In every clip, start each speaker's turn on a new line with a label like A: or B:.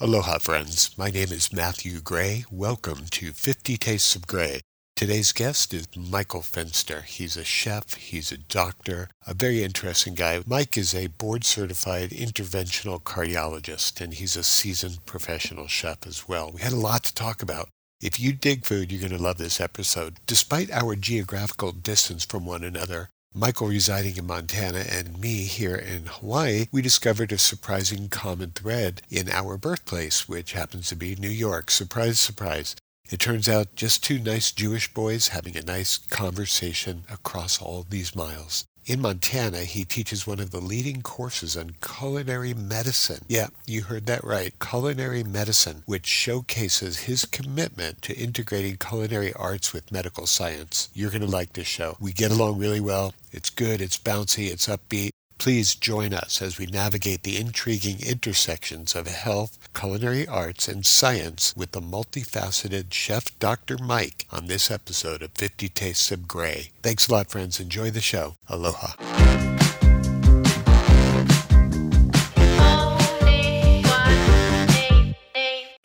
A: Aloha, friends. My name is Matthew Gray. Welcome to 50 Tastes of Gray. Today's guest is Michael Fenster. He's a chef, he's a doctor, a very interesting guy. Mike is a board certified interventional cardiologist, and he's a seasoned professional chef as well. We had a lot to talk about. If you dig food, you're going to love this episode. Despite our geographical distance from one another, Michael residing in Montana and me here in Hawaii, we discovered a surprising common thread in our birthplace, which happens to be New York. Surprise, surprise. It turns out just two nice Jewish boys having a nice conversation across all these miles. In Montana, he teaches one of the leading courses on culinary medicine. Yeah, you heard that right. Culinary medicine, which showcases his commitment to integrating culinary arts with medical science. You're going to like this show. We get along really well. It's good, it's bouncy, it's upbeat. Please join us as we navigate the intriguing intersections of health, culinary arts, and science with the multifaceted chef Dr. Mike on this episode of 50 Tastes of Gray. Thanks a lot, friends. Enjoy the show. Aloha.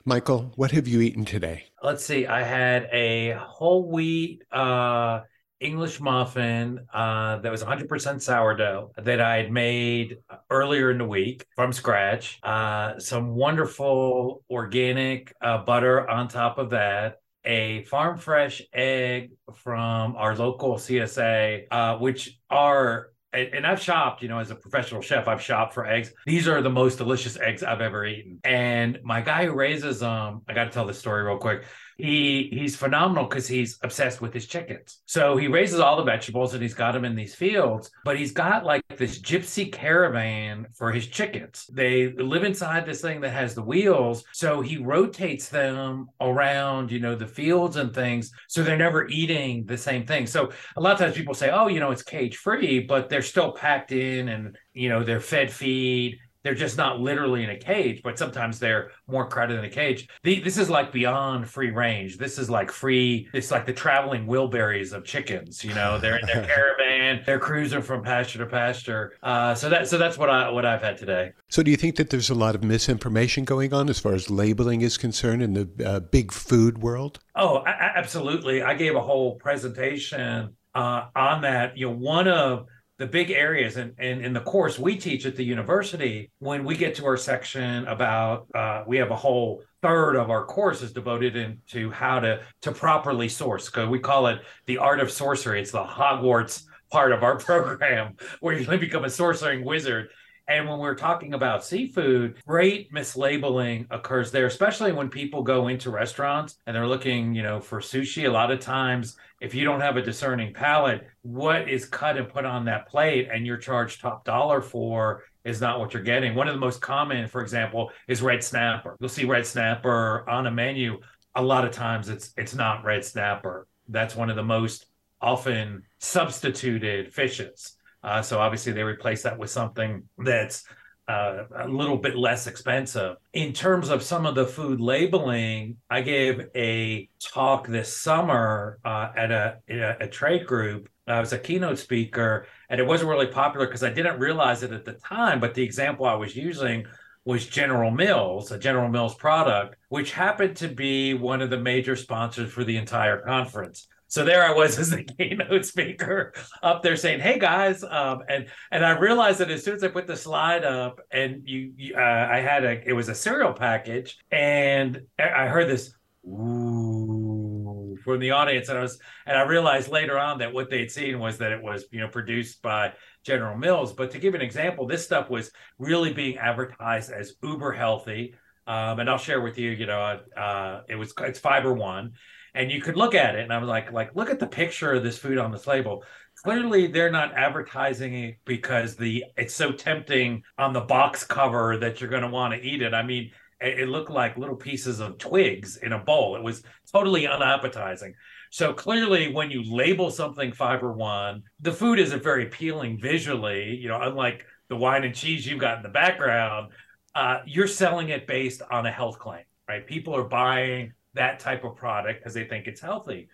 A: Michael, what have you eaten today?
B: Let's see. I had a whole wheat uh, English muffin uh, that was 100% sourdough that I had made earlier in the week from scratch. Uh, some wonderful organic uh, butter on top of that. A farm fresh egg from our local CSA, uh, which are and, I've shopped, you know, as a professional chef, I've shopped for eggs. These are the most delicious eggs I've ever eaten. And my guy who raises them, I got to tell the story real quick he he's phenomenal because he's obsessed with his chickens. So he raises all the vegetables and he's got them in these fields, but he's got like this gypsy caravan for his chickens. They live inside this thing that has the wheels. So he rotates them around, you know, the fields and things. So they're never eating the same thing. So a lot of times people say, oh, you know, it's cage free, but they're still packed in and, you know, they're fed feed they're just not literally in a cage, but sometimes they're more crowded in a cage. The, this is like beyond free range. This is like free. It's like the traveling Wilburys of chickens. You know, they're in their caravan. They're cruising from pasture to pasture. Uh, so that so that's what I what I've had today.
A: So do you think that there's a lot of misinformation going on as far as labeling is concerned in the uh, big food world?
B: Oh, I, absolutely. I gave a whole presentation uh, on that. You know, one of the big areas and, and in the course we teach at the university when we get to our section about uh, we have a whole third of our course is devoted into how to to properly source. Because we call it the art of sorcery. It's the hogwarts part of our program where you become a sorcering wizard and when we're talking about seafood, great mislabeling occurs there, especially when people go into restaurants and they're looking, you know, for sushi. A lot of times, if you don't have a discerning palate, what is cut and put on that plate and you're charged top dollar for is not what you're getting. One of the most common, for example, is red snapper. You'll see red snapper on a menu. A lot of times it's it's not red snapper. That's one of the most often substituted fishes. Uh, so obviously they replace that with something that's uh, a little bit less expensive. In terms of some of the food labeling, I gave a talk this summer uh, at a, a, a trade group. I was a keynote speaker, and it wasn't really popular because I didn't realize it at the time. But the example I was using was General Mills, a General Mills product, which happened to be one of the major sponsors for the entire conference. So there I was as the keynote speaker up there saying, "Hey guys," um, and and I realized that as soon as I put the slide up, and you, you uh, I had a it was a cereal package, and I heard this ooh from the audience, and I was and I realized later on that what they'd seen was that it was you know produced by General Mills. But to give an example, this stuff was really being advertised as uber healthy. Um, and I'll share with you, you know, uh, it was it's fiber one, and you could look at it and i was like like look at the picture of this food on this label. Clearly they're not advertising it because the it's so tempting on the box cover that you're going to want to eat it. I mean it, it looked like little pieces of twigs in a bowl. It was totally unappetizing. So clearly when you label something fiber one the food isn't very appealing visually. You know unlike the wine and cheese you've got in the background uh, you're selling it based on a health claim right? People are buying that type of product because they think it's healthy.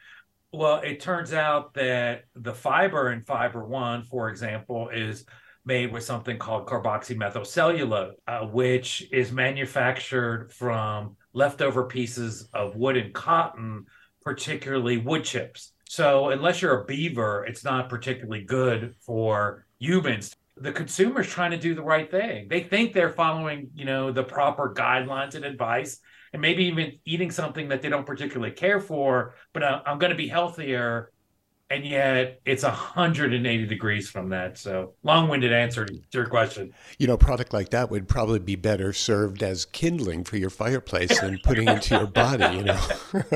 B: Well, it turns out that the fiber in fiber one, for example, is made with something called carboxymethylcellulose, uh, which is manufactured from leftover pieces of wood and cotton, particularly wood chips. So, unless you're a beaver, it's not particularly good for humans. The consumer's trying to do the right thing. They think they're following, you know, the proper guidelines and advice, and maybe even eating something that they don't particularly care for. But uh, I'm going to be healthier and yet it's 180 degrees from that. So, long-winded answer to your question.
A: You know, a product like that would probably be better served as kindling for your fireplace than putting into your body. You know.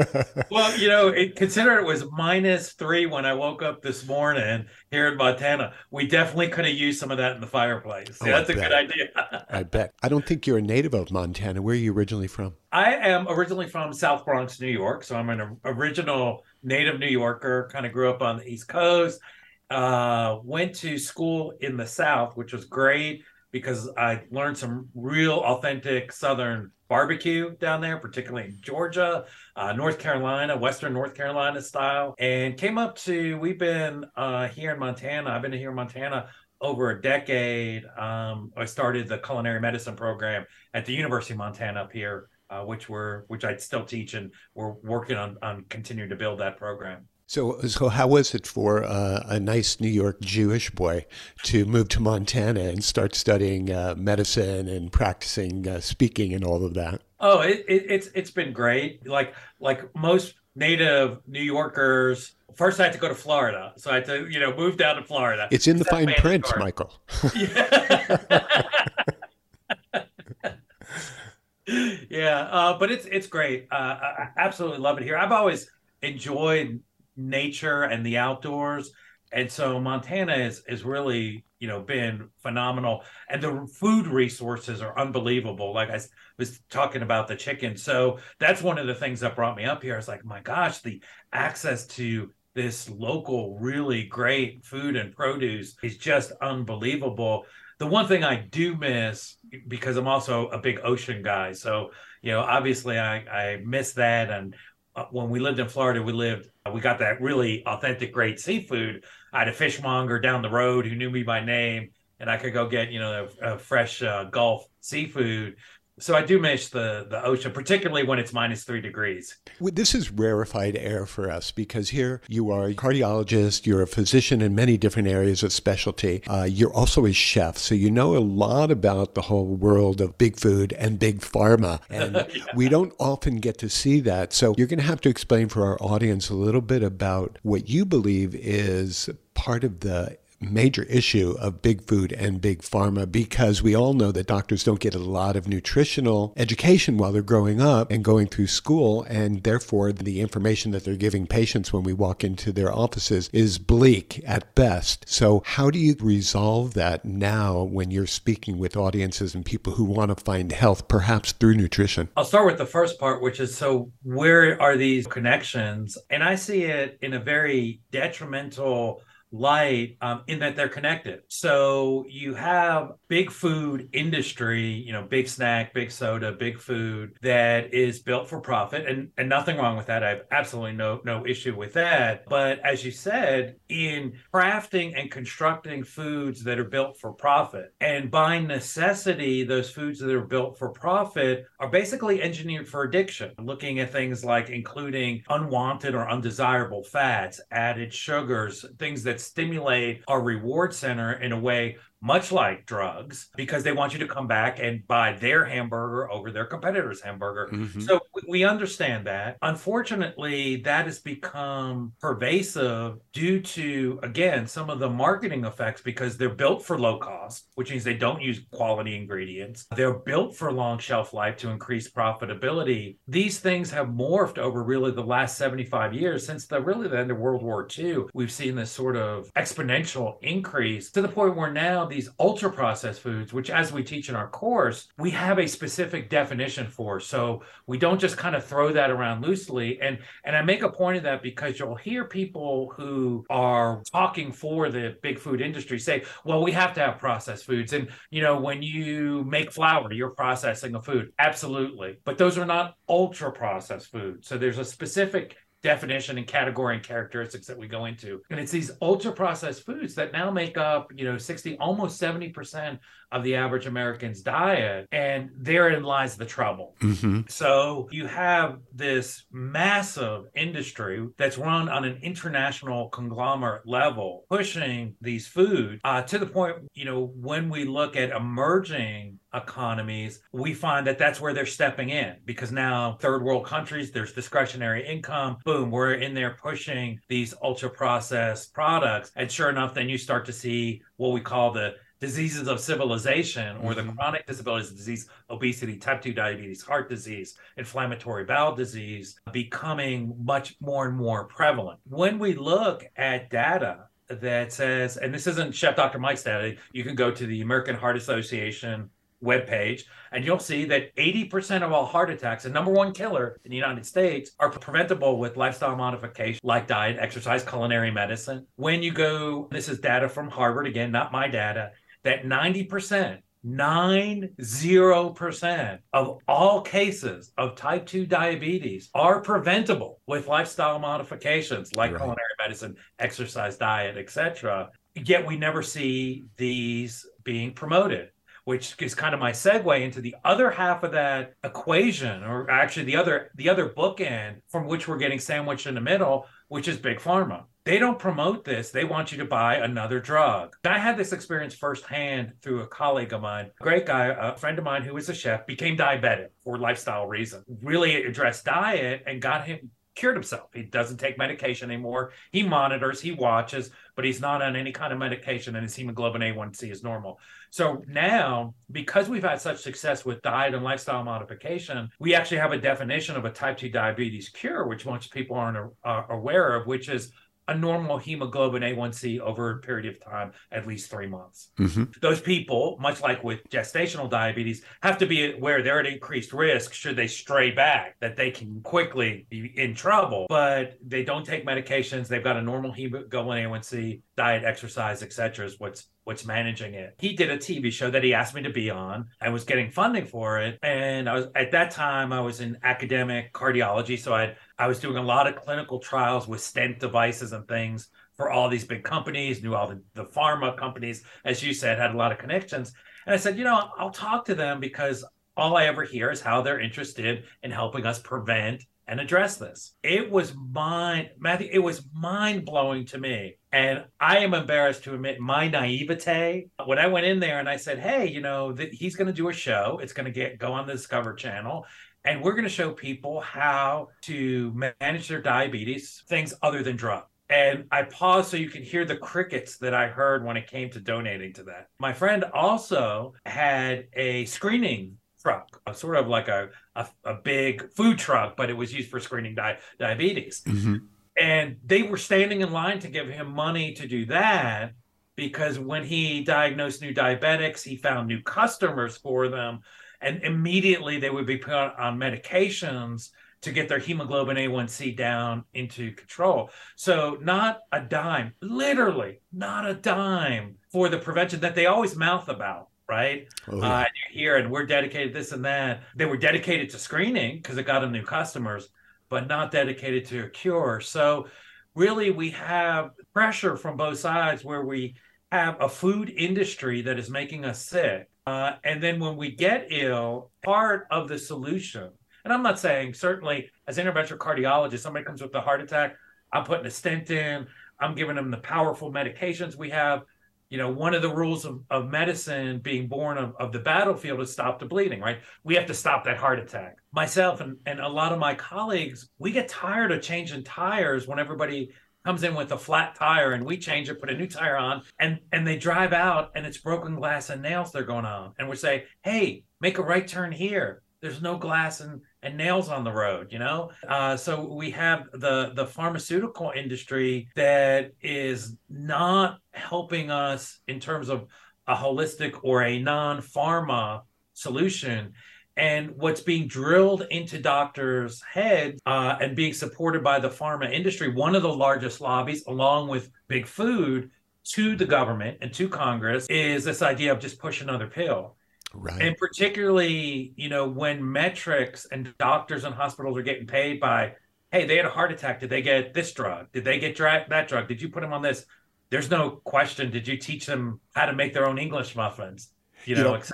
B: well, you know, it, consider it was minus three when I woke up this morning here in Montana. We definitely could have used some of that in the fireplace. Oh, that's a good idea.
A: I bet. I don't think you're a native of Montana. Where are you originally from?
B: I am originally from South Bronx, New York. So I'm an original native New Yorker, kind of grew up on the East Coast. Uh, went to school in the South, which was great because I learned some real authentic Southern barbecue down there, particularly in Georgia, uh, North Carolina, Western North Carolina style, and came up to. We've been uh, here in Montana. I've been here in Montana over a decade. Um, I started the culinary medicine program at the University of Montana up here uh, which we're which I still teach, and we're working on on continuing to build that program.
A: So, so how was it for uh, a nice New York Jewish boy to move to Montana and start studying uh, medicine and practicing uh, speaking and all of that?
B: Oh, it, it, it's it's been great. Like like most native New Yorkers, first I had to go to Florida, so I had to you know move down to Florida.
A: It's in the fine print, Michael. yeah.
B: yeah, uh, but it's it's great. Uh, I absolutely love it here. I've always enjoyed nature and the outdoors, and so Montana is is really you know been phenomenal, and the food resources are unbelievable. Like I was talking about the chicken, so that's one of the things that brought me up here. I was like, my gosh, the access to this local, really great food and produce is just unbelievable the one thing I do miss because I'm also a big ocean guy. So, you know, obviously I, I miss that. And uh, when we lived in Florida, we lived, we got that really authentic, great seafood. I had a fishmonger down the road who knew me by name and I could go get, you know, a, a fresh uh, Gulf seafood so I do miss the the ocean, particularly when it's minus three degrees.
A: This is rarefied air for us because here you are a cardiologist, you're a physician in many different areas of specialty. Uh, you're also a chef, so you know a lot about the whole world of big food and big pharma, and yeah. we don't often get to see that. So you're going to have to explain for our audience a little bit about what you believe is part of the major issue of big food and big pharma because we all know that doctors don't get a lot of nutritional education while they're growing up and going through school, and therefore the information that they're giving patients when we walk into their offices is bleak at best. So, how do you resolve that now when you're speaking with audiences and people who want to find health, perhaps through nutrition?
B: I'll start with the first part, which is so where are these connections? And I see it in a very detrimental light um, in that they're connected. So you have big food industry, you know, big snack, big soda, big food that is built for profit, and and nothing wrong with that. I have absolutely no no issue with that. But as you said, in crafting and constructing foods that are built for profit, and by necessity, those foods that are built for profit are basically engineered for addiction. Looking at things like including unwanted or undesirable fats, added sugars, things that stimulate our reward center in a way much like drugs, because they want you to come back and buy their hamburger over their competitor's hamburger. Mm-hmm. So we understand that. Unfortunately, that has become pervasive due to, again, some of the marketing effects because they're built for low cost, which means they don't use quality ingredients. They're built for long shelf life to increase profitability. These things have morphed over really the last 75 years since the really the end of World War II. We've seen this sort of exponential increase to the point where now these ultra processed foods, which as we teach in our course, we have a specific definition for. So we don't just kind of throw that around loosely. And and I make a point of that because you'll hear people who are talking for the big food industry say, well, we have to have processed foods. And you know, when you make flour, you're processing a food. Absolutely. But those are not ultra processed foods. So there's a specific definition and category and characteristics that we go into. And it's these ultra processed foods that now make up, you know, 60, almost 70% of the average American's diet. And therein lies the trouble. Mm-hmm. So you have this massive industry that's run on an international conglomerate level, pushing these foods uh, to the point, you know, when we look at emerging economies, we find that that's where they're stepping in because now third world countries, there's discretionary income. Boom, we're in there pushing these ultra processed products. And sure enough, then you start to see what we call the diseases of civilization or mm-hmm. the chronic disabilities disease, obesity, type 2 diabetes, heart disease, inflammatory bowel disease becoming much more and more prevalent. When we look at data that says, and this isn't Chef Dr. Mike's data, you can go to the American Heart Association webpage, and you'll see that 80% of all heart attacks, the number one killer in the United States, are preventable with lifestyle modification like diet, exercise, culinary medicine. When you go, this is data from Harvard, again, not my data, that 90%, 90% of all cases of type 2 diabetes are preventable with lifestyle modifications like right. culinary medicine, exercise, diet, etc. Yet we never see these being promoted which is kind of my segue into the other half of that equation, or actually the other the other bookend from which we're getting sandwiched in the middle, which is big pharma. They don't promote this. They want you to buy another drug. I had this experience firsthand through a colleague of mine, a great guy, a friend of mine who was a chef, became diabetic for lifestyle reasons. Really addressed diet and got him cured himself. He doesn't take medication anymore. He monitors, he watches, but he's not on any kind of medication and his hemoglobin A1C is normal. So now, because we've had such success with diet and lifestyle modification, we actually have a definition of a type 2 diabetes cure, which most people aren't aware of, which is a normal hemoglobin A1C over a period of time, at least three months. Mm-hmm. Those people, much like with gestational diabetes, have to be aware they're at increased risk should they stray back, that they can quickly be in trouble. But they don't take medications. They've got a normal hemoglobin A1C, diet, exercise, etc. is what's what's managing it. He did a TV show that he asked me to be on. I was getting funding for it. And I was at that time I was in academic cardiology. So I I was doing a lot of clinical trials with stent devices and things for all these big companies, knew all the, the pharma companies, as you said, had a lot of connections. And I said, you know, I'll talk to them because all I ever hear is how they're interested in helping us prevent and address this. It was mind, Matthew, it was mind blowing to me. And I am embarrassed to admit my naivete. When I went in there and I said, hey, you know, he's going to do a show, it's going to get go on the Discover channel. And we're going to show people how to manage their diabetes, things other than drugs. And I paused so you can hear the crickets that I heard when it came to donating to that. My friend also had a screening truck, a sort of like a, a, a, big food truck, but it was used for screening di- diabetes. Mm-hmm. And they were standing in line to give him money to do that because when he diagnosed new diabetics, he found new customers for them. And immediately they would be put on medications to get their hemoglobin A1C down into control. So, not a dime, literally, not a dime for the prevention that they always mouth about right? Oh, yeah. uh, you're here and we're dedicated this and that. They were dedicated to screening because it got them new customers, but not dedicated to a cure. So really we have pressure from both sides where we have a food industry that is making us sick. Uh, and then when we get ill, part of the solution, and I'm not saying certainly as interventional cardiologist, somebody comes with a heart attack, I'm putting a stent in, I'm giving them the powerful medications we have you know, one of the rules of, of medicine being born of, of the battlefield is stop the bleeding, right? We have to stop that heart attack. Myself and, and a lot of my colleagues, we get tired of changing tires when everybody comes in with a flat tire and we change it, put a new tire on, and and they drive out and it's broken glass and nails they're going on. And we say, hey, make a right turn here. There's no glass and and nails on the road you know uh, so we have the the pharmaceutical industry that is not helping us in terms of a holistic or a non-pharma solution and what's being drilled into doctors' heads uh, and being supported by the pharma industry, one of the largest lobbies, along with big food, to the government and to Congress, is this idea of just push another pill. Right. And particularly, you know, when metrics and doctors and hospitals are getting paid by hey, they had a heart attack. Did they get this drug? Did they get dra- that drug? Did you put them on this? There's no question. Did you teach them how to make their own English muffins? You know, you know etc.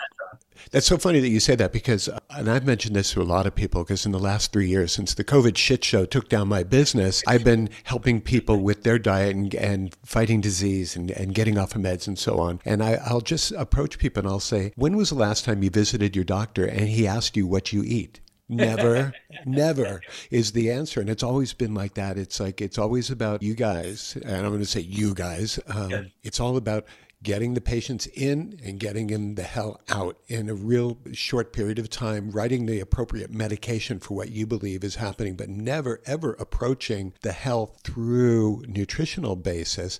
A: That's so funny that you say that because, and I've mentioned this to a lot of people because in the last three years, since the COVID shit show took down my business, I've been helping people with their diet and, and fighting disease and, and getting off of meds and so on. And I, I'll just approach people and I'll say, when was the last time you visited your doctor and he asked you what you eat? never never is the answer and it's always been like that it's like it's always about you guys and i'm going to say you guys um, it's all about getting the patients in and getting them the hell out in a real short period of time, writing the appropriate medication for what you believe is happening, but never ever approaching the health through nutritional basis.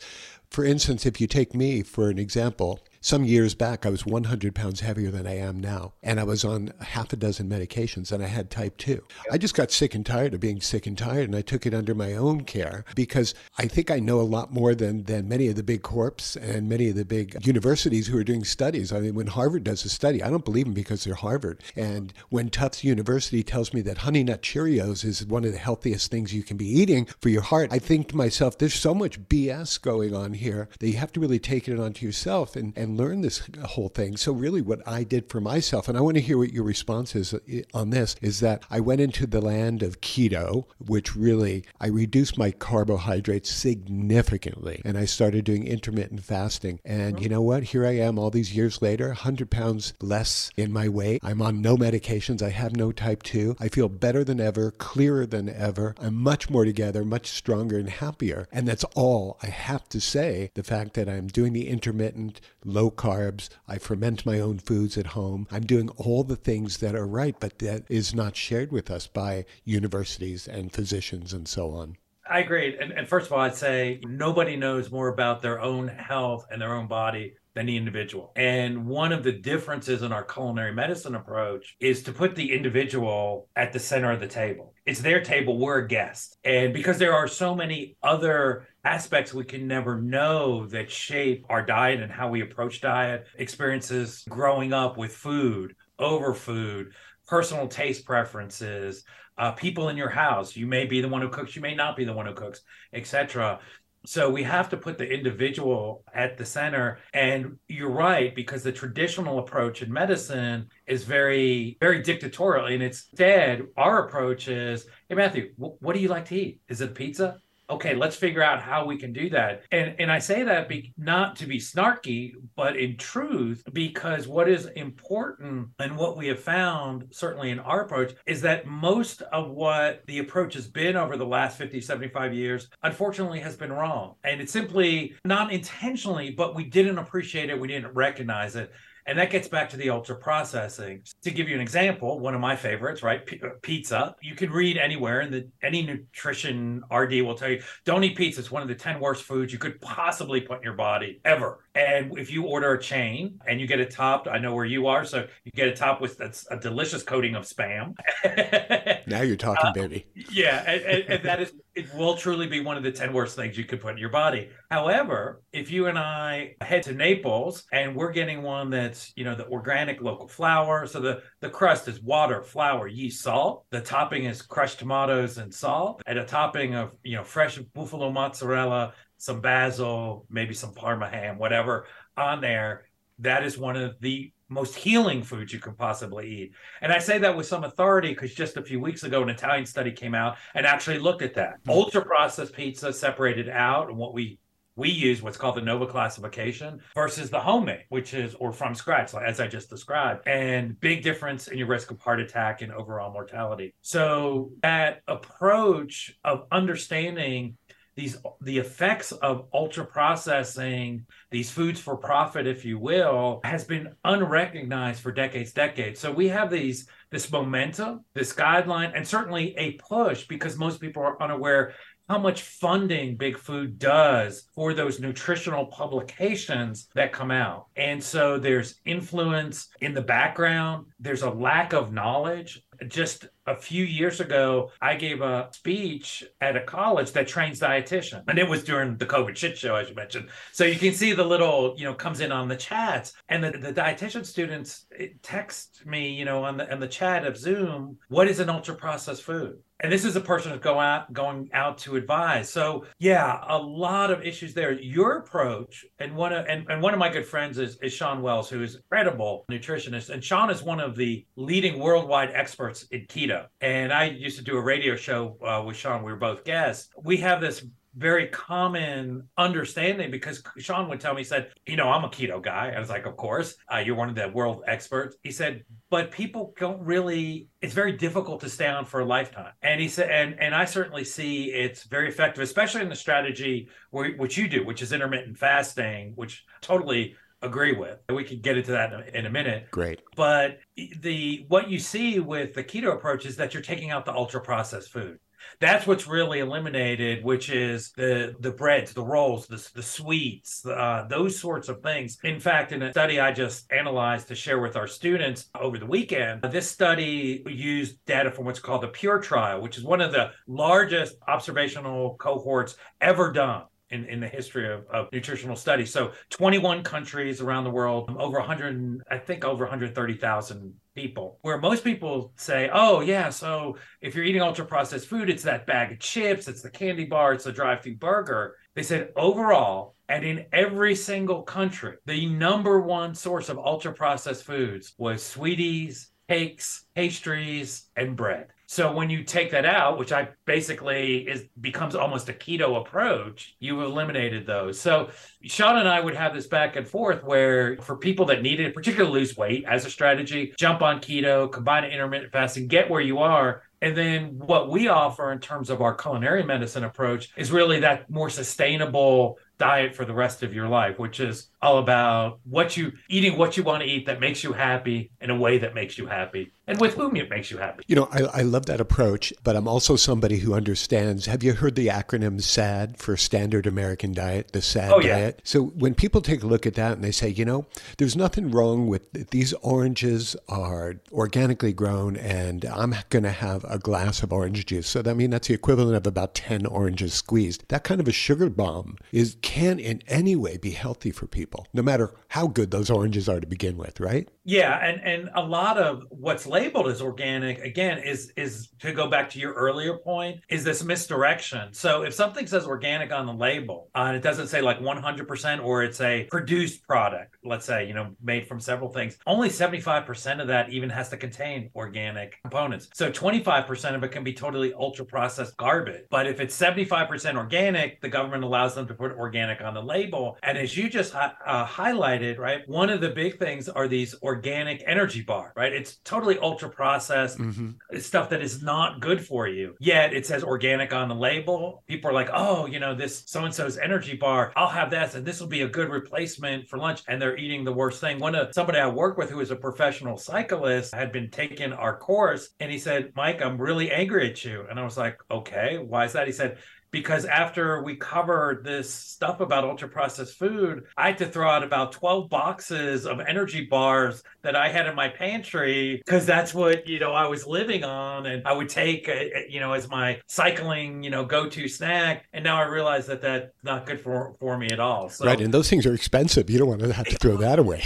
A: For instance, if you take me for an example, some years back, I was 100 pounds heavier than I am now, and I was on half a dozen medications, and I had type 2. I just got sick and tired of being sick and tired, and I took it under my own care because I think I know a lot more than, than many of the big corps and many of the big universities who are doing studies. I mean, when Harvard does a study, I don't believe them because they're Harvard. And when Tufts University tells me that Honey Nut Cheerios is one of the healthiest things you can be eating for your heart, I think to myself, there's so much BS going on here that you have to really take it onto yourself and, and and learn this whole thing. So, really, what I did for myself, and I want to hear what your response is uh, on this, is that I went into the land of keto, which really I reduced my carbohydrates significantly, and I started doing intermittent fasting. And you know what? Here I am, all these years later, 100 pounds less in my weight. I'm on no medications. I have no type 2. I feel better than ever, clearer than ever. I'm much more together, much stronger and happier. And that's all I have to say. The fact that I'm doing the intermittent, low carbs. I ferment my own foods at home. I'm doing all the things that are right, but that is not shared with us by universities and physicians and so on.
B: I agree. And, and, first of all, I'd say nobody knows more about their own health and their own body the individual. And one of the differences in our culinary medicine approach is to put the individual at the center of the table. It's their table, we're a guest. And because there are so many other aspects we can never know that shape our diet and how we approach diet, experiences growing up with food, over food, personal taste preferences, uh, people in your house. You may be the one who cooks, you may not be the one who cooks, etc. So we have to put the individual at the center. And you're right, because the traditional approach in medicine is very, very dictatorial. And instead, our approach is hey, Matthew, what do you like to eat? Is it pizza? Okay, let's figure out how we can do that. And and I say that be, not to be snarky, but in truth, because what is important and what we have found, certainly in our approach, is that most of what the approach has been over the last 50, 75 years, unfortunately, has been wrong. And it's simply not intentionally, but we didn't appreciate it, we didn't recognize it. And that gets back to the ultra processing. To give you an example, one of my favorites, right? P- uh, pizza. You can read anywhere, and the, any nutrition RD will tell you don't eat pizza. It's one of the 10 worst foods you could possibly put in your body ever. And if you order a chain and you get it topped, I know where you are. So you get it topped with that's a delicious coating of spam.
A: now you're talking, uh, baby.
B: Yeah. And, and, and that is, it will truly be one of the 10 worst things you could put in your body. However, if you and I head to Naples and we're getting one that's, you know, the organic local flour. So the, the crust is water, flour, yeast, salt. The topping is crushed tomatoes and salt and a topping of, you know, fresh buffalo mozzarella, some basil, maybe some parma ham, whatever on there. That is one of the most healing foods you can possibly eat. And I say that with some authority because just a few weeks ago, an Italian study came out and actually looked at that. Mm-hmm. Ultra processed pizza separated out and what we we use what's called the Nova classification versus the homemade, which is or from scratch, as I just described, and big difference in your risk of heart attack and overall mortality. So that approach of understanding these the effects of ultra processing these foods for profit if you will has been unrecognized for decades decades. So we have these this momentum this guideline and certainly a push because most people are unaware how much funding big food does for those nutritional publications that come out. And so there's influence in the background. There's a lack of knowledge. Just a few years ago, I gave a speech at a college that trains dietitians, and it was during the COVID shit show, as you mentioned. So you can see the little, you know, comes in on the chats, and the, the dietitian students eh, text me, you know, on the on the chat of Zoom, what is an ultra processed food? and this is a person who's out going out to advise. So yeah a lot of issues there. Your approach and one of and, and one of my good friends is, is shawn wells who is incredible nutritionist. And Shawn is one of the leading worldwide experts in keto and i used to do a radio show uh, with Shawn. we were both guests we have this very common understanding because Shawn would tell me, he said, you know, I'm a keto guy. I was like, of course, uh, you're one of the world experts. He said, but people don't really, it's very difficult to stay on for a lifetime. And he said, and, and I certainly see it's very effective, especially in the strategy where, which you do, which is intermittent fasting, which totally agree with. We could get into that in a, in a, minute.
A: Great.
B: But the what you see with the keto approach is that you're taking out the ultra processed food. That's what's really eliminated, which is the the breads, the rolls, the, the sweets, uh, those sorts of things. In fact, in a study I just analyzed to share with our students over the weekend, this study used data from what's called the PURE trial, which is one of the largest observational cohorts ever done in, in the history of, of nutritional studies. So 21 countries around the world, over 100, I think over 130,000 people. Where most people say, oh, yeah, so if you're eating ultra processed food, it's that bag of chips, it's the candy bar, it's the drive through burger. They said overall, and in every single country, the number one source of ultra processed foods was sweeties, cakes, pastries, and bread. So when you take that out, which I basically is becomes almost a keto approach, you've eliminated those. So Shawn and I would have this back and forth where for people that needed particularly lose weight as a strategy, jump on keto, combine intermittent fasting, get where you are. And then what we offer in terms of our culinary medicine approach is really that more sustainable diet for the rest of your life, which is all about what you eating what you want to eat that makes you happy in a way that makes you happy and with whom it makes you happy.
A: You know, I, I love that approach, but I'm also somebody who understands. Have you heard the acronym SAD for Standard American Diet, the SAD
B: oh, yeah.
A: diet? So when people take a look at that and they say, you know, there's nothing wrong with these oranges are organically grown and I'm going to have a glass of orange juice. So that I mean that's the equivalent of about 10 oranges squeezed. That kind of a sugar bomb is can in any way be healthy for people, no matter how good those oranges are to begin with, right?
B: Yeah, and and a lot of what's labeled as organic again is is to go back to your earlier point is this misdirection. So if something says organic on the label uh, and it doesn't say like 100% or it's a produced product, let's say you know made from several things, only 75% of that even has to contain organic components. So 25% of it can be totally ultra processed garbage. But if it's 75% organic, the government allows them to put organic on the label. And as you just uh, highlighted, right, one of the big things are these organic organic energy bar, right? It's totally ultra processed mm-hmm. stuff that is not good for you. Yet it says organic on the label. People are like, oh, you know, this so and so's energy bar, I'll have that. And this will be a good replacement for lunch. And they're eating the worst thing. One of somebody I work with who is a professional cyclist had been taking our course and he said, Mike, I'm really angry at you. And I was like, okay, why is that? He said, because after we covered this stuff about ultra processed food, I had to throw out about 12 boxes of energy bars that I had in my pantry because that's what, you know, I was living on and I would take, uh, uh, you know, as my cycling, you know, go-to snack. And now I realize that that's not good for, for me at all.
A: So, right. And those things are expensive. You don't want to have to throw that away.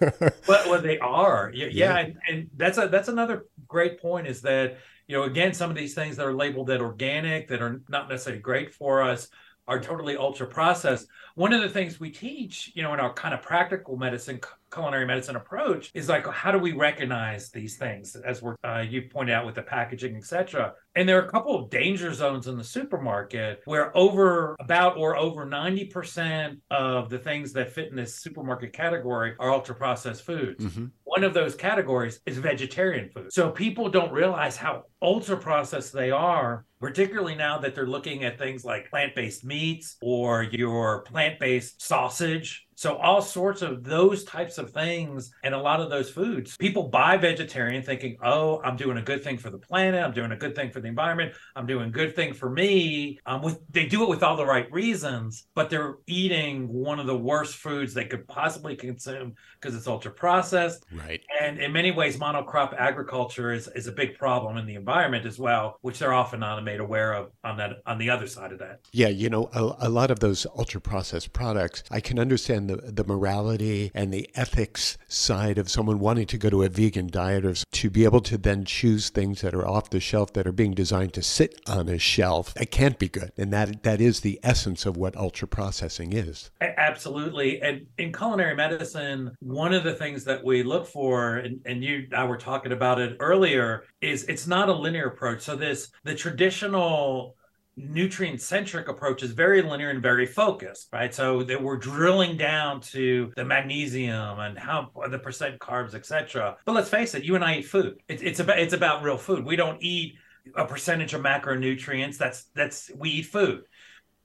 B: but well, they are. Yeah. yeah. And, and that's a, that's another great point is that you know, again, some of these things that are labeled that organic, that are not necessarily great for us, are totally ultra processed. One of the things we teach, you know, in our kind of practical medicine, culinary medicine approach is like, how do we recognize these things as we're, uh, you pointed out with the packaging, etc. And there are a couple of danger zones in the supermarket where over about or over 90% of the things that fit in this supermarket category are ultra processed foods. Mm-hmm. One of those categories is vegetarian food. So people don't realize how ultra processed they are, particularly now that they're looking at things like plant based meats or your plant based sausage So all sorts of those types of things and a lot of those foods. People buy vegetarian thinking, "Oh, I'm doing a good thing for the planet. I'm doing a good thing for the environment. I'm doing a good thing for me." Um, with they do it with all the right reasons, but they're eating one of the worst foods they could possibly consume because it's ultra processed.
A: Right.
B: And in many ways, monocrop agriculture is, is a big problem in the environment as well, which they're often not made aware of on that on the other side of that.
A: Yeah, you know, a, a lot of those ultra processed products, I can understand the, the morality and the ethics side of someone wanting to go to a vegan diet or to be able to then choose things that are off the shelf that are being designed to sit on a shelf. It can't be good. And that that is the essence of what ultra processing is.
B: Absolutely. And in culinary medicine, one of the things that we look for, and, and you and I were talking about it earlier, is it's not a linear approach. So this the traditional nutrient centric approach is very linear and very focused, right? So that we're drilling down to the magnesium and how the percent carbs, etc. But let's face it, you and I eat food. It's, it's about it's about real food. We don't eat a percentage of macronutrients. That's that's we eat food.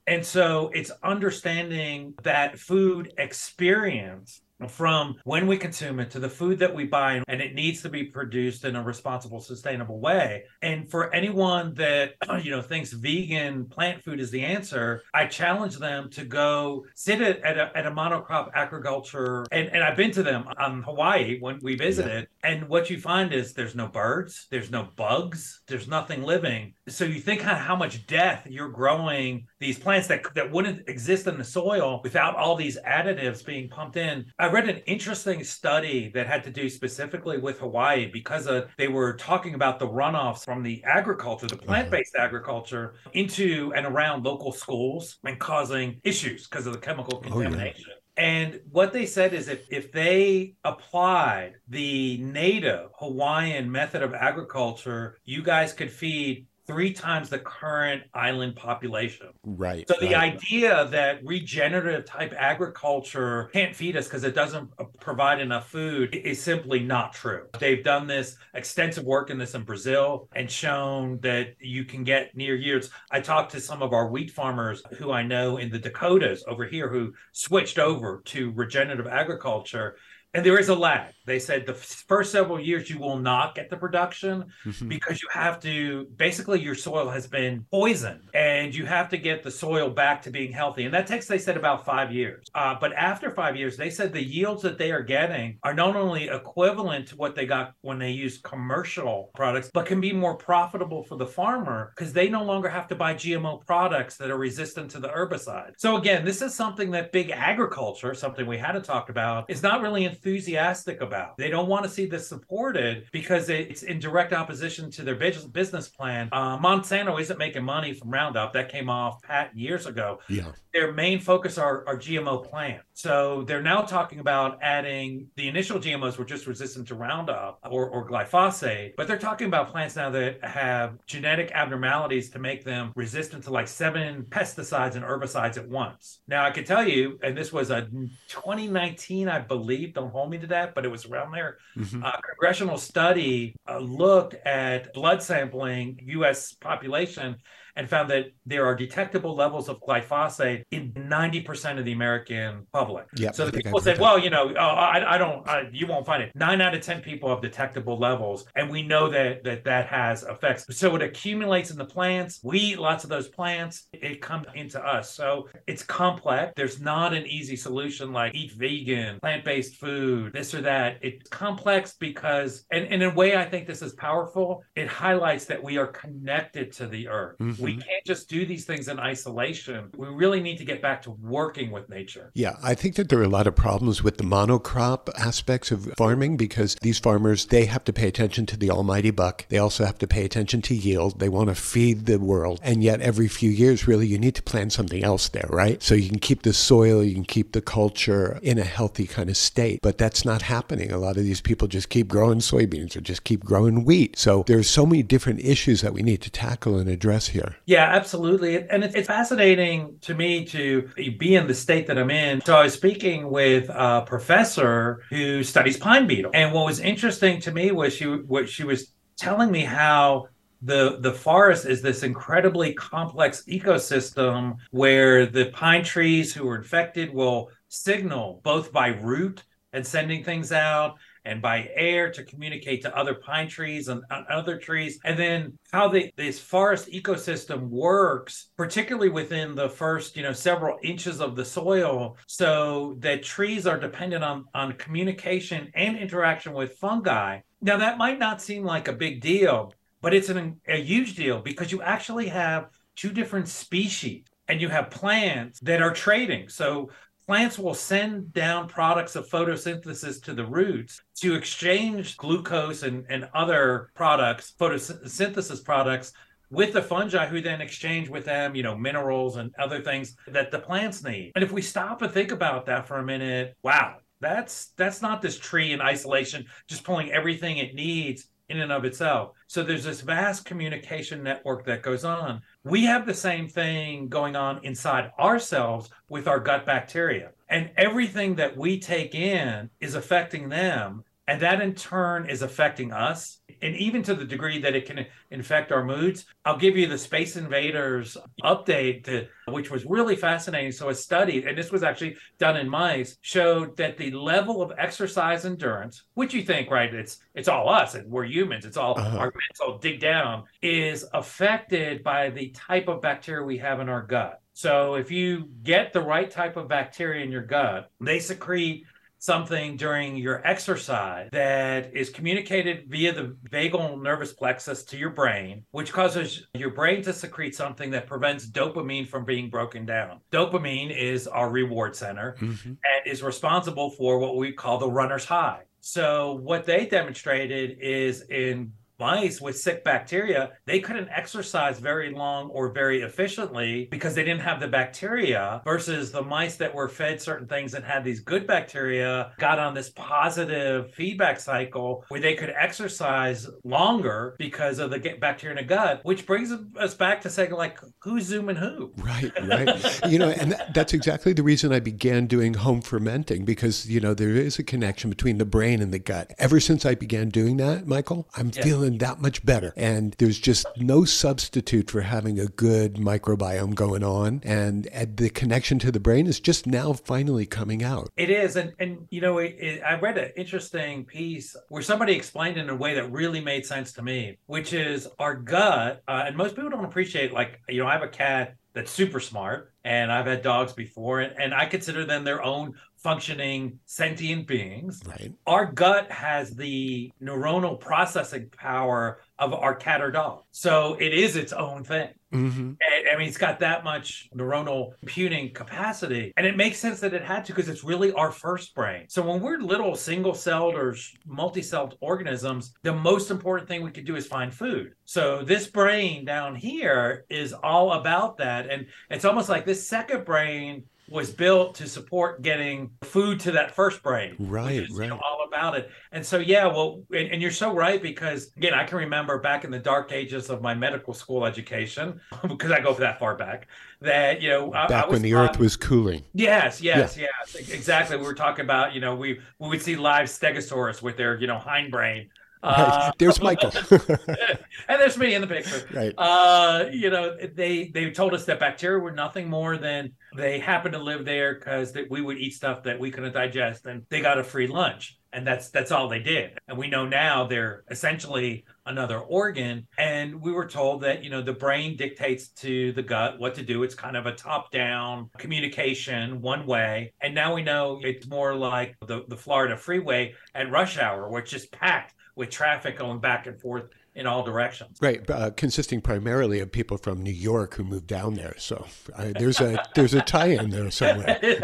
B: And so it's understanding that food experience from when we consume it to the food that we buy and it needs to be produced in a responsible sustainable way. And for anyone that you know thinks vegan plant food is the answer i challenge them to go sit at, at, a, at a monocrop agriculture. And, and i've been to them on hawaii when we visited yeah. and what you find is there's no birds there's no bugs there's nothing living. So you think how, how much death you're growing these plants that, that wouldn't exist in the soil without all these additives being pumped in. I I read an interesting study that had to do specifically with Hawaii because of, they were talking about the runoffs from the agriculture, the uh-huh. plant based uh-huh. agriculture, into and around local schools and causing issues because of the chemical contamination. Oh, yeah. And what they said is if, if they applied the native Hawaiian method of agriculture, you guys could feed three times the current island population.
A: Right.
B: So the
A: right.
B: idea that regenerative type agriculture can't feed us because it doesn't uh, provide enough food is simply not true. They've done this extensive work in this in Brazil and shown that you can get near yields. I talked to some of our wheat farmers who I know in the Dakotas over here who switched over to regenerative agriculture and there is a lag. They said the first several years you will not get the production mm-hmm. because you have to basically your soil has been poisoned and you have to get the soil back to being healthy. And that takes, they said, about five years. Uh, but after five years, they said the yields that they are getting are not only equivalent to what they got when they used commercial products, but can be more profitable for the farmer because they no longer have to buy GMO products that are resistant to the herbicide. So again, this is something that big agriculture, something we hadn't talked about, is not really enthusiastic about. They don't want to see this supported because it's in direct opposition to their business plan. Uh, Monsanto isn't making money from Roundup. That came off patent years ago.
A: Yeah.
B: Their main focus are, are GMO plants. So they're now talking about adding the initial GMOs were just resistant to Roundup or, or glyphosate, but they're talking about plants now that have genetic abnormalities to make them resistant to like seven pesticides and herbicides at once. Now I can tell you, and this was a 2019, I believe. Don't hold me to that, but it was around there. Mm-hmm. A congressional study uh, looked at blood sampling U.S. population and found that there are detectable levels of glyphosate in 90% of the American public.
A: Yep,
B: so the people said, well, you know, oh, I, I, don't, I, you won't find it. Nine out of 10 people have detectable levels. And we know that, that that has effects. So it accumulates in the plants. We eat lots of those plants. It comes into us. So it's complex. There's not an easy solution like eat vegan, plant based food, this or that. It's complex because, and, and in a way, I think this is powerful. It highlights that we are connected to the earth. Mm-hmm. We mm-hmm. can't just do these things in isolation. We really need to get back to working with nature.
A: Yeah, I think that there are a lot of problems with the monocrop aspects of farming because these farmers, they have to pay attention to the almighty buck. They also have to pay attention to yield. They want to feed the world. And yet every few years, really, you need to plant something else there, right? So you can keep the soil, you can keep the culture in a healthy kind of state. But that's not happening. A lot of these people just keep growing soybeans or just keep growing wheat. So there's so many different issues that we need to tackle and address here.
B: Yeah, absolutely. And it's fascinating to me to be in the state that I'm in. So I was speaking with a professor who studies pine beetle. And what was interesting to me was she what she was telling me how the the forest is this incredibly complex ecosystem where the pine trees who are infected will signal both by root and sending things out and by air to communicate to other pine trees and other trees. And then how the, this forest ecosystem works particularly within the first you know several inches of the soil so that trees are dependent on on communication and interaction with fungi. Now that might not seem like a big deal but it's an, a huge deal because you actually have two different species and you have plants that are trading. So plants will send down products of photosynthesis to the roots to exchange glucose and, and other products, photosynthesis products, with the fungi who then exchange with them, you know, minerals and other things that the plants need. And if we stop and think about that for a minute, wow, that's that's not this tree in isolation just pulling everything it needs in and of itself. So there's this vast communication network that goes on. We have the same thing going on inside ourselves with our gut bacteria. And everything that we take in is affecting them. And that in turn is affecting us and even to the degree that it can infect our moods. I'll give you the Space Invaders update, to, which was really fascinating. So, a study, and this was actually done in mice, showed that the level of exercise endurance, which you think, right, it's it's all us and we're humans, it's all uh-huh. our mental dig down, is affected by the type of bacteria we have in our gut. So, if you get the right type of bacteria in your gut, they secrete something during your exercise that is communicated via the vagal nervous plexus to your brain, which causes your brain to secrete something that prevents dopamine from being broken down. Dopamine is our reward center mm-hmm. and is responsible for what we call the runner's high. So, what they demonstrated is in mice with sick bacteria, they couldn't exercise very long or very efficiently because they didn't have the bacteria versus the mice that were fed certain things and had these good bacteria got on this positive feedback cycle where they could exercise longer because of the bacteria in the gut, which brings us back to saying like, who's zooming who?
A: Right, right. you know, and that's exactly the reason I began doing home fermenting because, you know, there is a connection between the brain and the gut. Ever since I began doing that, Michael, I'm yeah. feeling feeling that much better. And there's just no substitute for having a good microbiome going on. And, the connection to the brain is just now finally coming out.
B: It is. And, and you know, it, it, I read an interesting piece where somebody explained in a way that really made sense to me, which is our gut. Uh, and most people don't appreciate, like, you know, I have a cat that's super smart and I've had dogs before and, and I consider them their own functioning sentient beings.
A: Right.
B: Our gut has the neuronal processing power of our cat or dog. So it is its own thing. Mm-hmm. I mean, it's got that much neuronal computing capacity. And it makes sense that it had to because it's really our first brain. So when we're little single celled or multi celled organisms, the most important thing we could do is find food. So this brain down here is all about that. And it's almost like this second brain was built to support getting food to that first brain.
A: Right, is, right. You
B: know, all about it. And so, yeah, well, and, and, you're so right because, again, I can remember back in the dark ages of my medical school education, because I go that far back, that, you know,
A: back I, I when the earth was cooling.
B: Yes, yes, yeah. yes, exactly. We were talking about, you know, we, we would see live stegosaurus with their, you know, hindbrain
A: uh, there's Michael,
B: and there's me in the picture.
A: Right.
B: Uh, you know, they they told us that bacteria were nothing more than they happened to live there because we would eat stuff that we couldn't digest, and they got a free lunch, and that's that's all they did. And we know now they're essentially another organ, and we were told that you know the brain dictates to the gut what to do. It's kind of a top-down communication, one way, and now we know it's more like the the Florida freeway at rush hour, which is packed with traffic going back and forth in all directions.
A: Right, uh, consisting primarily of people from New York who moved down there. So there's a there's a tie-in there somewhere.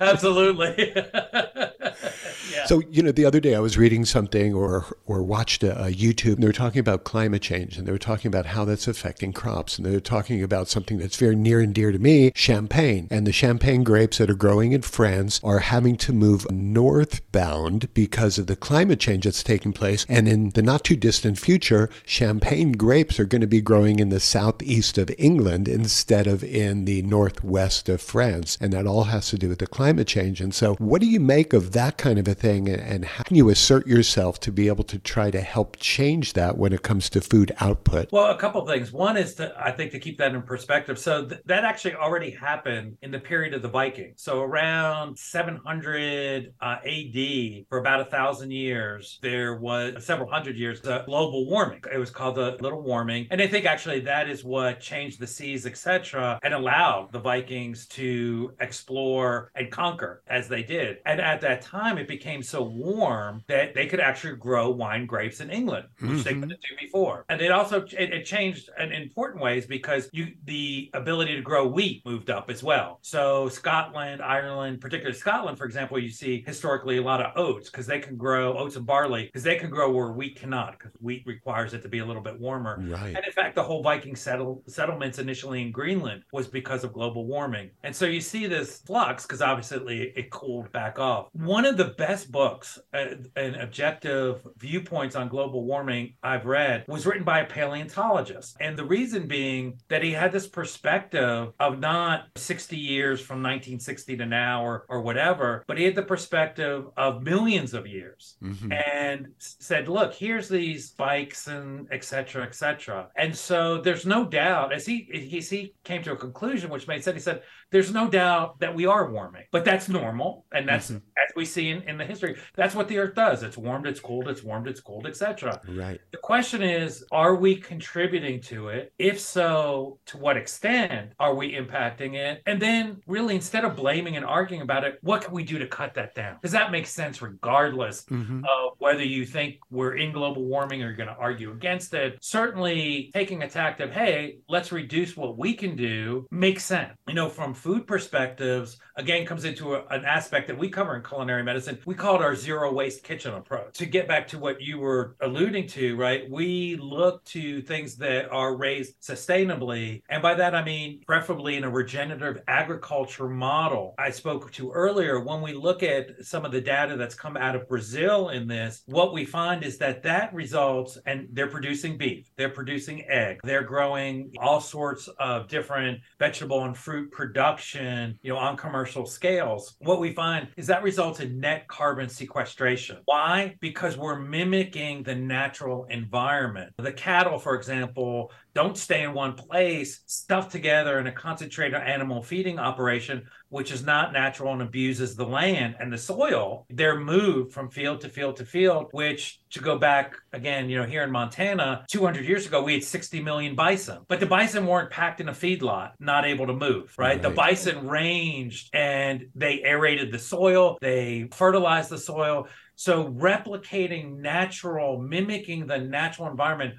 B: Absolutely.
A: So you know, the other day I was reading something or or watched a, a YouTube, and they were talking about climate change, and they were talking about how that's affecting crops, and they were talking about something that's very near and dear to me, champagne, and the champagne grapes that are growing in France are having to move northbound because of the climate change that's taking place, and in the not too distant future, champagne grapes are going to be growing in the southeast of England instead of in the northwest of France, and that all has to do with the climate change. And so, what do you make of that kind of a thing? and how can you assert yourself to be able to try to help change that when it comes to food output?
B: Well, a couple of things. One is to, I think, to keep that in perspective. So th- that actually already happened in the period of the Vikings. So around 700 uh, AD, for about a thousand years, there was several hundred years of global warming. It was called the little warming, and I think actually that is what changed the seas, etc., and allowed the Vikings to explore and conquer as they did. And at that time, it became so warm that they could actually grow wine grapes in England, which mm-hmm. they couldn't do before. And it also it, it changed in important ways because you the ability to grow wheat moved up as well. So Scotland, Ireland, particularly Scotland, for example, you see historically a lot of oats because they can grow oats and barley because they can grow where wheat cannot because wheat requires it to be a little bit warmer.
A: Right.
B: And in fact, the whole Viking settle, settlements initially in Greenland was because of global warming. And so you see this flux because obviously it cooled back off. One of the best books uh, and objective viewpoints on global warming I've read was written by a paleontologist. And the reason being that he had this perspective of not 60 years from 1960 to now or, or whatever, but he had the perspective of millions of years mm-hmm. and said, look, here's these spikes and et cetera, et cetera. And so there's no doubt, as he, he, he came to a conclusion, which made sense, he said, there's no doubt that we are warming, but that's normal. And that's, mm-hmm. as we see in, in the history, that's what the earth does. It's warmed, it's cooled, it's warmed, it's cooled, etc.
A: Right.
B: The question is, are we contributing to it? If so, to what extent are we impacting it? And then really, instead of blaming and arguing about it, what can we do to cut that down? Because that makes sense regardless mm-hmm. of whether you think we're in global warming or you're going to argue against it. Certainly taking a tact of, hey, let's reduce what we can do makes sense. You know, from food perspectives, again, comes into a, an aspect that we cover in culinary medicine. We call it our zero waste kitchen approach. To get back to what you were alluding to, right? We look to things that are raised sustainably. And by that, I mean preferably in a regenerative agriculture model. I spoke to earlier, when we look at some of the data that's come out of Brazil in this, what we find is that that results, and they're producing beef, they're producing egg, they're growing all sorts of different vegetable and fruit production, you know, on commercial scales. What we find is that results in net carbon sequestration. Why? Because we're mimicking the natural environment. The cattle, for example, don't stay in one place, stuffed together in a concentrated animal feeding operation, which is not natural and abuses the land and the soil. They're moved from field to field to field, which to go back again, you know, here in Montana, 200 years ago, we had 60 million bison, but the bison weren't packed in a feedlot, not able to move, right? right? The bison ranged and they aerated the soil, they fertilized the soil. So replicating natural, mimicking the natural environment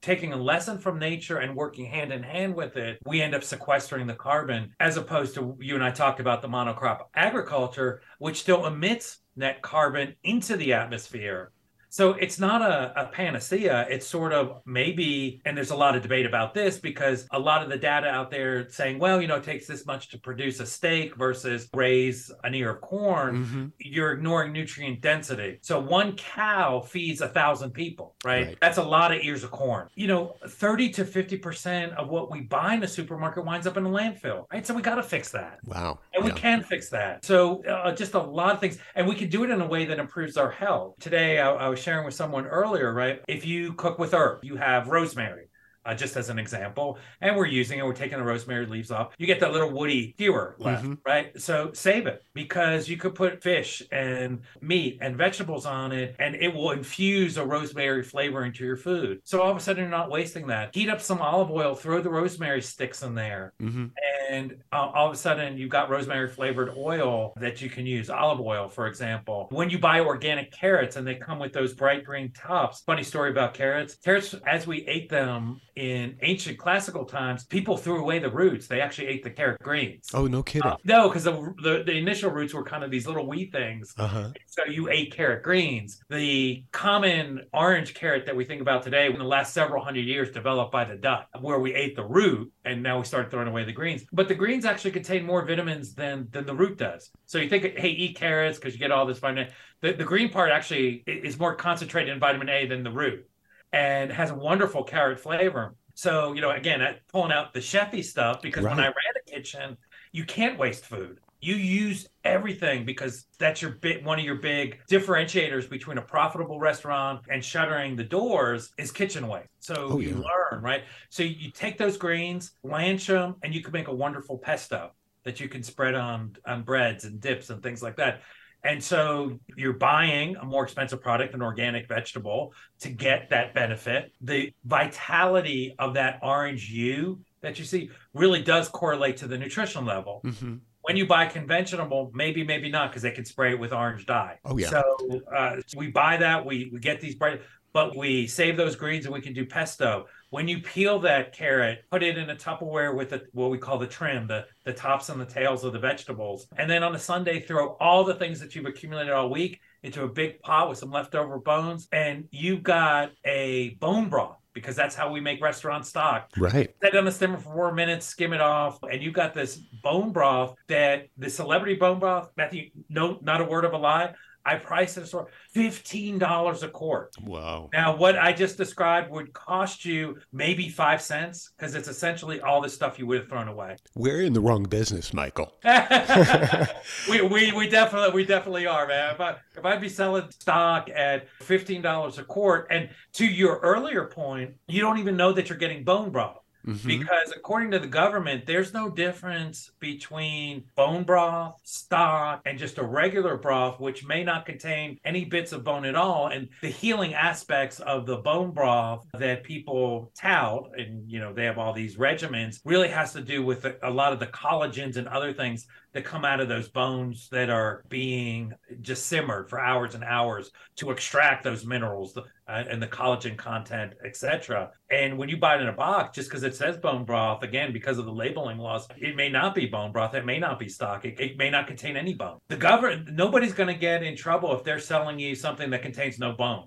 B: taking a lesson from nature and working hand in hand with it, we end up sequestering the carbon as opposed to you and I talked about the monocrop agriculture, which still emits net carbon into the atmosphere so it's not a, a, panacea. It's sort of maybe, and there's a lot of debate about this because a lot of the data out there saying, well, you know, it takes this much to produce a steak versus raise an ear of corn. Mm-hmm. You're ignoring nutrient density. So one cow feeds a thousand people, right? right? That's a lot of ears of corn. You know, 30 to 50% of what we buy in the supermarket winds up in a landfill, right? So we got to fix that.
A: Wow.
B: And yeah. we can fix that. So uh, just a lot of things. And we can do it in a way that improves our health. Today, I, I was sharing with someone earlier, right? If you cook with herb, you have rosemary uh, just as an example. And we're using it, we're taking the rosemary leaves off. You get that little woody skewer left, mm-hmm. right? So save it because you could put fish and meat and vegetables on it and it will infuse a rosemary flavor into your food. So all of a sudden you're not wasting that. Heat up some olive oil, throw the rosemary sticks in there. Mm-hmm. And uh, all of a sudden you've got rosemary flavored oil that you can use, olive oil, for example. When you buy organic carrots and they come with those bright green tops, funny story about carrots. Carrots, as we ate them, in ancient classical times, people threw away the roots. They actually ate the carrot greens.
A: Oh, no kidding. Uh,
B: no, because the, the, the, initial roots were kind of these little wee things. Uh-huh. So you ate carrot greens. The common orange carrot that we think about today, in the last several hundred years, developed by the Dutch, where we ate the root and now we started throwing away the greens. But the greens actually contain more vitamins than than the root does. So you think, hey, eat carrots because you get all this vitamin. The, the green part actually is more concentrated in vitamin A than the root and has a wonderful carrot flavor. So, you know, again, pulling out the chefy stuff because right. when I ran a kitchen, you can't waste food. you use everything because that's your bit one of your big differentiators between a profitable restaurant and shuttering the doors is kitchen waste so oh, you learn right so you take those greens blanch them and you can make a wonderful pesto that you can spread on on breads and dips and things like that and so you're buying a more expensive product, an organic vegetable, to get that benefit. The vitality of that orange hue that you see really does correlate to the nutrition level. Mm-hmm when you buy conventional, maybe, maybe not, because they can spray it with orange dye.
A: Oh yeah.
B: So uh, we buy that, we we get these bright, but we save those greens and we can do pesto. When you peel that carrot, put it in a Tupperware with the, what we call the trim, the the tops and the tails of the vegetables, and then on a Sunday throw all the things that you've accumulated all week into a big pot with some leftover bones, and you've got a bone broth because that's how we make restaurant stock.
A: Right.
B: Set on the simmer for four minutes, skim it off, and you've got this bone broth that the celebrity bone broth, Matthew, no, not a word of a lie. I priced it for fifteen dollars a quart.
A: Wow!
B: Now, what I just described would cost you maybe five cents because it's essentially all the stuff you would have thrown away.
A: We're in the wrong business, Michael.
B: we, we we definitely we definitely are, man. If I if I'd be selling stock at fifteen dollars a quart, and to your earlier point, you don't even know that you're getting bone broth. Mm-hmm. Because according to the government, there's no difference between bone broth, stock, and just a regular broth, which may not contain any bits of bone at all. And the healing aspects of the bone broth that people tout, and you know, they have all these regimens, really has to do with a lot of the collagens and other things that come out of those bones that are being just simmered for hours and hours to extract those minerals uh, and the collagen content, etc. And when you buy it in a box, just because it says bone broth, again, because of the labeling laws, it may not be bone broth, it may not be stock, it, it may not contain any bone. The government, nobody's going to get in trouble if they're selling you something that contains no bone.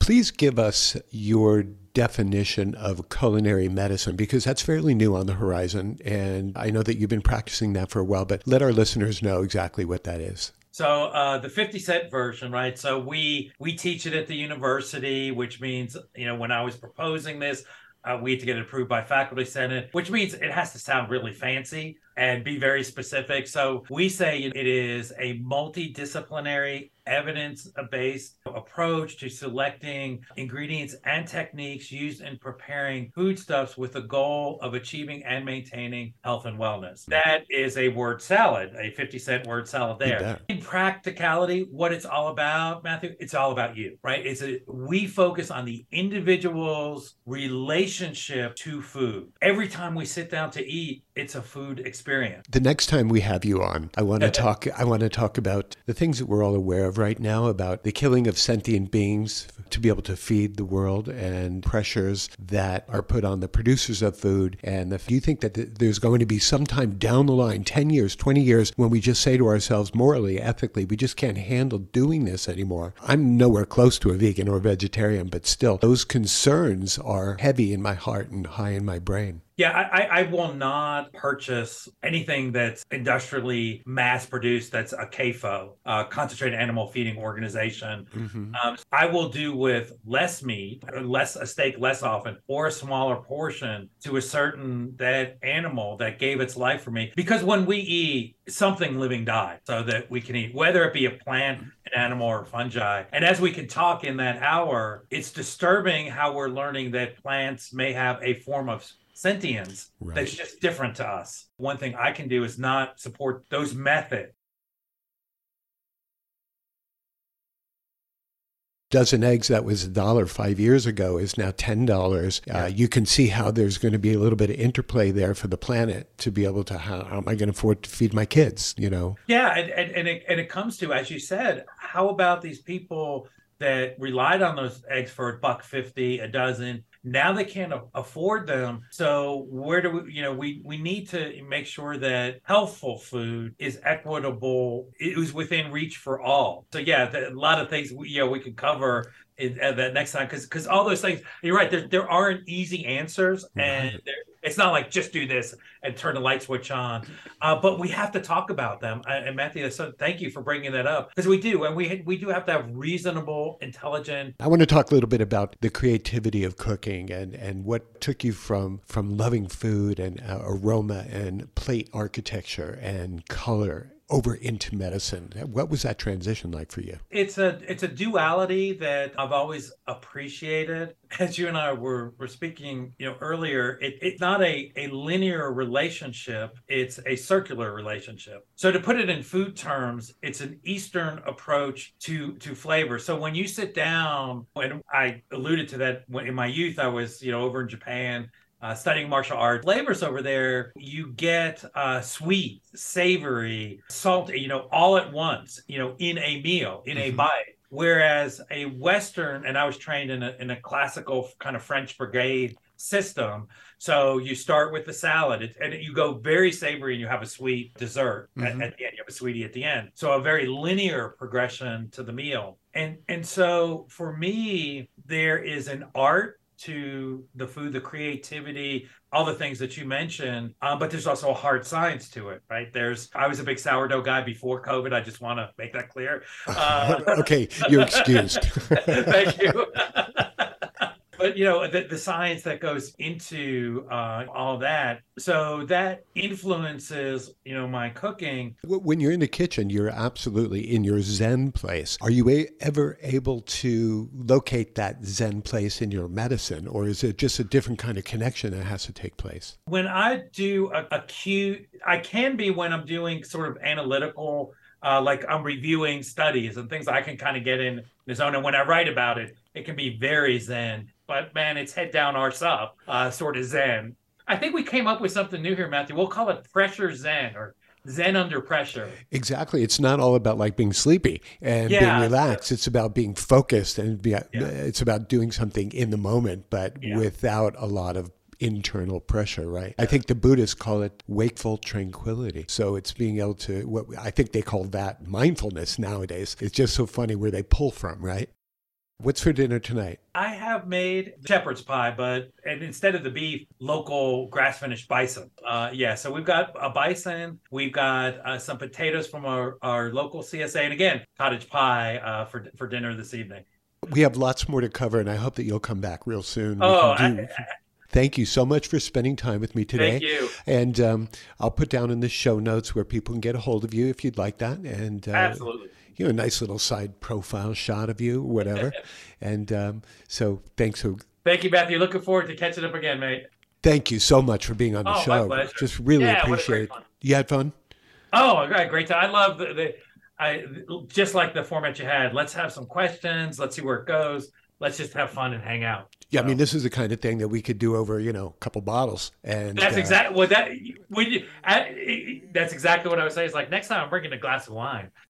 A: Please give us your definition of culinary medicine because that's fairly new on the horizon. And I know that you've been practicing that for a while, but let our listeners know exactly what that is.
B: So uh, the 50 cent version, right? So we we teach it at the university, which means you know when I was proposing this, uh, we had to get it approved by faculty senate, which means it has to sound really fancy and be very specific. So we say it is a multidisciplinary evidence based approach to selecting ingredients and techniques used in preparing foodstuffs with the goal of achieving and maintaining health and wellness. That is a word salad, a 50 cent word salad there. In practicality, what it's all about, Matthew, it's all about you, right? It's a, we focus on the individual's relationship to food. Every time we sit down to eat, it's a food experience.
A: The next time we have you on, I want to talk I want to talk about the things that we're all aware of right now about the killing of sentient beings to be able to feed the world and pressures that are put on the producers of food. And the, do you think that there's going to be some time down the line 10 years 20 years when we just say to ourselves morally ethically we just can't handle doing this anymore. I'm nowhere close to a vegan or vegetarian but still those concerns are heavy in my heart and high in my brain
B: yeah, I, I will not purchase anything that's industrially mass produced that's a CAFO, uh, concentrated animal feeding organization. Mm-hmm. Um, I will do with less meat, less a steak less often, or a smaller portion to a certain that animal that gave its life for me. Because when we eat, something living died so that we can eat, whether it be a plant, an animal, or fungi. And as we can talk in that hour, it's disturbing how we're learning that plants may have a form of sentience right. that's just different to us. One thing I can do is not support those methods.
A: dozen eggs that was a dollar five years ago is now ten dollars. Uh, yeah. Uh, you can see how there's going to be a little bit of interplay there for the planet to be able to how, how am I going to afford to feed my kids? You know?
B: Yeah, and and, and it, and it comes to as you said, how about these people that relied on those eggs for a buck fifty a dozen? Now they can't afford them. So where do we, you know, we we need to make sure that healthful food is equitable. It was within reach for all. So yeah, the, a lot of things we, you know we could cover in, that next time because because all those things you're right there there aren't easy answers and there It's not like just do this and turn the light switch on. Uh, but we have to talk about them. And Matthew, so thank you for bringing that up because we do, and we we do have to have reasonable, intelligent.
A: I want to talk a little bit about the creativity of cooking and and what took you from from loving food and uh, aroma and plate architecture and color over into medicine. What was that transition like for you?
B: It's a it's a duality that I've always appreciated. As you and I were were speaking, you know, earlier, it, it's not a, a linear relationship, it's a circular relationship. So to put it in food terms, it's an Eastern approach to to flavor. So when you sit down, and I alluded to that in my youth, I was, you know, over in Japan uh, studying martial arts. Flavors over there you get uh, sweet savory salty you know all at once you know in a meal in mm-hmm. a bite. Whereas a western and i was trained in a, in a classical kind of french brigade system so you start with the salad. And you go very savory and you have a sweet dessert mm-hmm. at, at the end. You have a sweetie at the end. So a very linear progression to the meal. And and so for me there is an art to the food, the creativity, all the things that you mentioned. Um, but there's also a hard science to it, right? There's, I was a big sourdough guy before COVID. I just want to make that clear.
A: Uh, okay, you're excused.
B: Thank you but you know the, the science that goes into uh, all that so that influences you know my cooking.
A: When you're in the kitchen you're absolutely in your zen place. Are you a- ever able to locate that zen place in your medicine or is it just a different kind of connection that has to take place?
B: When i do a acute i can be when i'm doing sort of analytical uh, like I'm reviewing studies and things I can kind of get in the zone. And when I write about it, it can be very zen but man, it's head down, arse up, uh, sort of Zen. I think we came up with something new here, Matthew. We'll call it pressure Zen or Zen under pressure.
A: Exactly. It's not all about like being sleepy and yeah. being relaxed. It's about being focused and be, yeah. it's about doing something in the moment, but yeah. without a lot of internal pressure, right? I think the Buddhists call it wakeful tranquility. So it's being able to, what I think they call that mindfulness nowadays. It's just so funny where they pull from, right? What's for dinner tonight?
B: I have made shepherd's pie, but and instead of the beef, local grass finished bison. Uh, yeah, so we've got a bison, we've got uh, some potatoes from our, our local CSA, and again, cottage pie uh, for for dinner this evening.
A: We have lots more to cover, and I hope that you'll come back real soon.
B: Oh, I,
A: Thank you so much for spending time with me today.
B: Thank you.
A: And um, I'll put down in the show notes where people can get a hold of you if you'd like that. And
B: uh, absolutely
A: you know, a nice little side profile shot of you, whatever. and um, so thanks for.
B: Thank you, Matthew. Looking forward to catching up again, mate.
A: Thank you so much for being on the
B: oh,
A: show. Just really yeah, appreciate it. You had fun?
B: Oh, great, great time. I love the, the I just like the format you had. Let's have some questions. Let's see where it goes. Let's just have fun and hang out.
A: Yeah, so. I mean, this is the kind of thing that we could do over, you know, a couple bottles. And
B: that's uh, exactly what that. When you, I, that's exactly what I was saying. It's like next time I'm bringing a glass of wine.